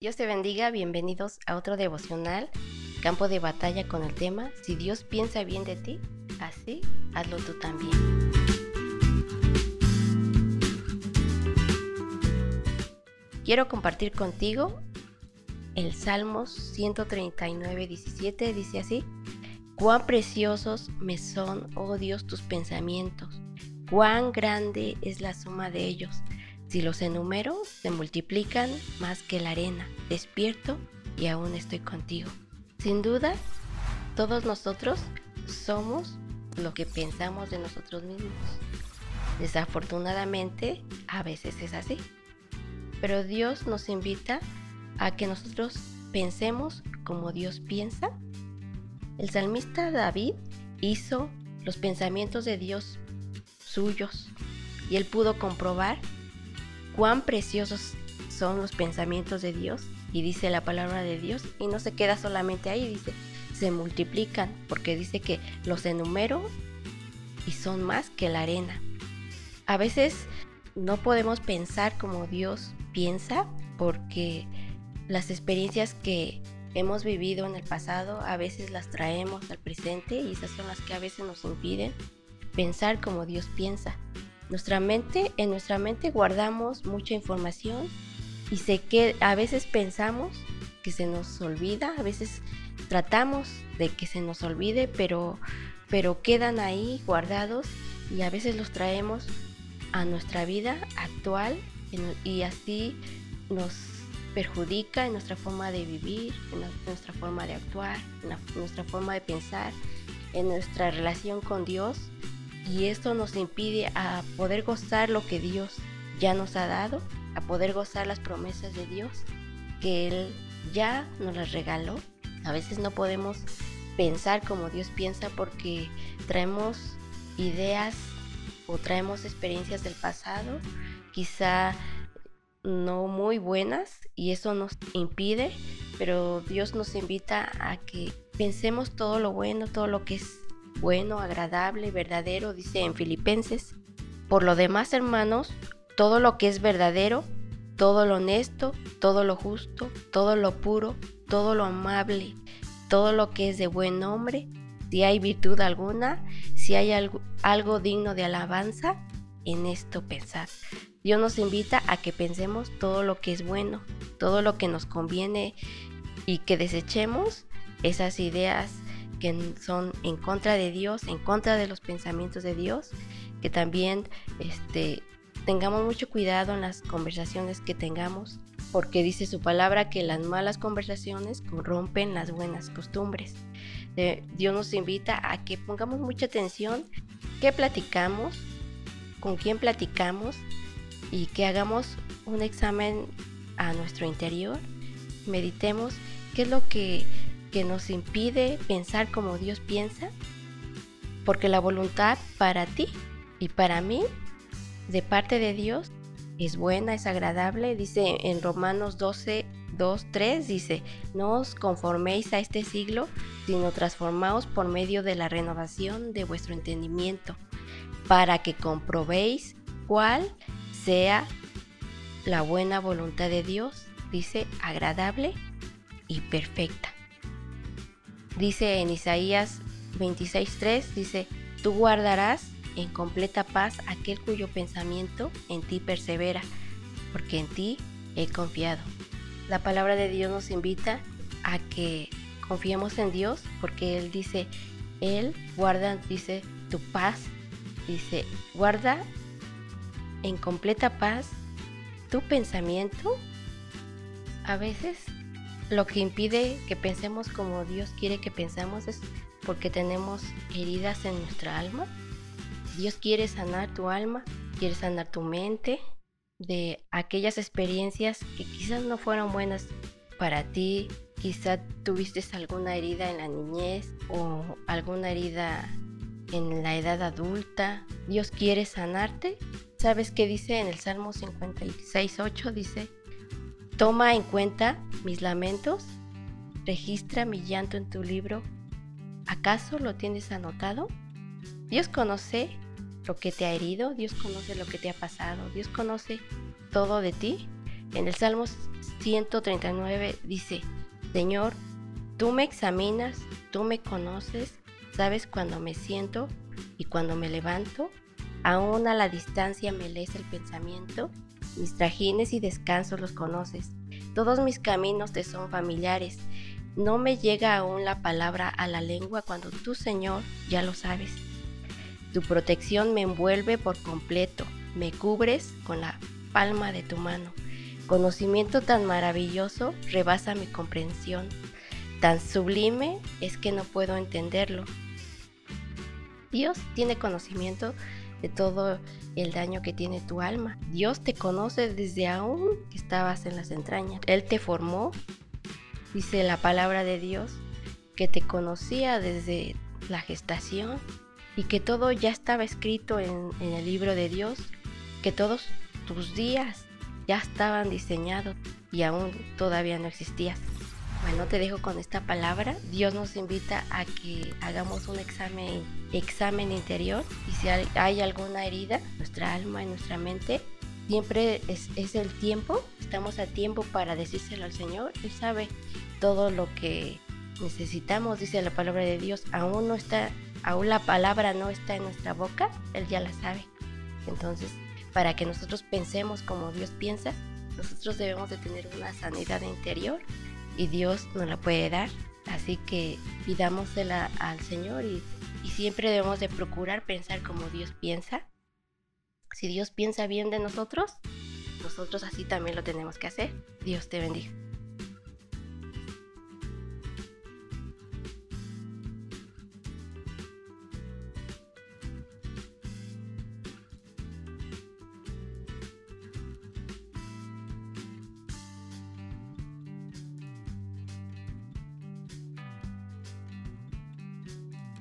Dios te bendiga, bienvenidos a otro devocional, campo de batalla con el tema, si Dios piensa bien de ti, así hazlo tú también. Quiero compartir contigo el Salmos 139, 17, dice así, cuán preciosos me son, oh Dios, tus pensamientos, cuán grande es la suma de ellos. Si los enumero, se multiplican más que la arena. Despierto y aún estoy contigo. Sin duda, todos nosotros somos lo que pensamos de nosotros mismos. Desafortunadamente, a veces es así. Pero Dios nos invita a que nosotros pensemos como Dios piensa. El salmista David hizo los pensamientos de Dios suyos y él pudo comprobar cuán preciosos son los pensamientos de Dios y dice la palabra de Dios y no se queda solamente ahí, dice, se multiplican porque dice que los enumero y son más que la arena. A veces no podemos pensar como Dios piensa porque las experiencias que hemos vivido en el pasado a veces las traemos al presente y esas son las que a veces nos impiden pensar como Dios piensa. Nuestra mente, en nuestra mente guardamos mucha información y sé que a veces pensamos que se nos olvida, a veces tratamos de que se nos olvide, pero, pero quedan ahí guardados y a veces los traemos a nuestra vida actual y así nos perjudica en nuestra forma de vivir, en nuestra forma de actuar, en nuestra forma de pensar, en nuestra relación con Dios y esto nos impide a poder gozar lo que Dios ya nos ha dado, a poder gozar las promesas de Dios que Él ya nos las regaló. A veces no podemos pensar como Dios piensa porque traemos ideas o traemos experiencias del pasado, quizá no muy buenas y eso nos impide, pero Dios nos invita a que pensemos todo lo bueno, todo lo que es bueno, agradable, verdadero, dice en Filipenses. Por lo demás, hermanos, todo lo que es verdadero, todo lo honesto, todo lo justo, todo lo puro, todo lo amable, todo lo que es de buen nombre, si hay virtud alguna, si hay algo, digno de alabanza, en esto pensar. Dios nos invita a que pensemos todo lo que es bueno, todo lo que nos conviene y que desechemos esas ideas que son en contra de Dios, en contra de los pensamientos de Dios, que también este, tengamos mucho cuidado en las conversaciones que tengamos, porque dice su palabra que las malas conversaciones corrompen las buenas costumbres. Dios nos invita a que pongamos mucha atención, qué platicamos, con quién platicamos y que hagamos un examen a nuestro interior, meditemos qué es lo que que nos impide pensar como Dios piensa, porque la voluntad para ti y para mí, de parte de Dios, es buena, es agradable. Dice en Romanos 12, 2, 3, dice, no os conforméis a este siglo, sino transformaos por medio de la renovación de vuestro entendimiento, para que comprobéis cuál sea la buena voluntad de Dios, dice, agradable y perfecta. Dice en Isaías 26.3, dice, tú guardarás en completa paz aquel cuyo pensamiento en ti persevera, porque en ti he confiado. La palabra de Dios nos invita a que confiemos en Dios, porque Él dice, Él guarda, dice, tu paz, dice, guarda en completa paz tu pensamiento. A veces lo que impide que pensemos como Dios quiere que pensemos es porque tenemos heridas en nuestra alma. Dios quiere sanar tu alma, quiere sanar tu mente de aquellas experiencias que quizás no fueron buenas para ti, quizás tuviste alguna herida en la niñez o alguna herida en la edad adulta. Dios quiere sanarte. ¿Sabes qué dice en el Salmo 56.8? Dice, Toma en cuenta mis lamentos, registra mi llanto en tu libro. ¿Acaso lo tienes anotado? Dios conoce lo que te ha herido, Dios conoce lo que te ha pasado, Dios conoce todo de ti. En el Salmo 139 dice, Señor, tú me examinas, tú me conoces, sabes cuando me siento y cuando me levanto, aún a la distancia me lees el pensamiento, mis trajines y descansos los conoces, todos mis caminos te son familiares, no me llega aún la palabra a la lengua cuando tú, Señor, ya lo sabes. Tu protección me envuelve por completo, me cubres con la palma de tu mano. Conocimiento tan maravilloso rebasa mi comprensión. Tan sublime es que no puedo entenderlo. Dios tiene conocimiento de todo el daño que tiene tu alma. Dios te conoce desde aún que estabas en las entrañas. Él te formó, dice la palabra de Dios, que te conocía desde la gestación y que todo ya estaba escrito en, en el libro de Dios, que todos tus días ya estaban diseñados y aún todavía no existías. Bueno, te dejo con esta palabra. Dios nos invita a que hagamos un examen, examen interior y si hay alguna herida nuestra alma, en nuestra mente, siempre es, es, el tiempo, estamos a tiempo para decírselo al Señor. Él sabe todo lo que necesitamos, dice la palabra de Dios. Aún no está, aún la palabra no está en nuestra boca, Él ya la sabe. Entonces, para que nosotros pensemos como Dios piensa, nosotros debemos de tener una sanidad interior y Dios nos la puede dar. Así que pidámosela al Señor y, y siempre debemos de procurar pensar como Dios piensa. Si Dios piensa bien de nosotros, nosotros así también lo tenemos que hacer. Dios te bendiga.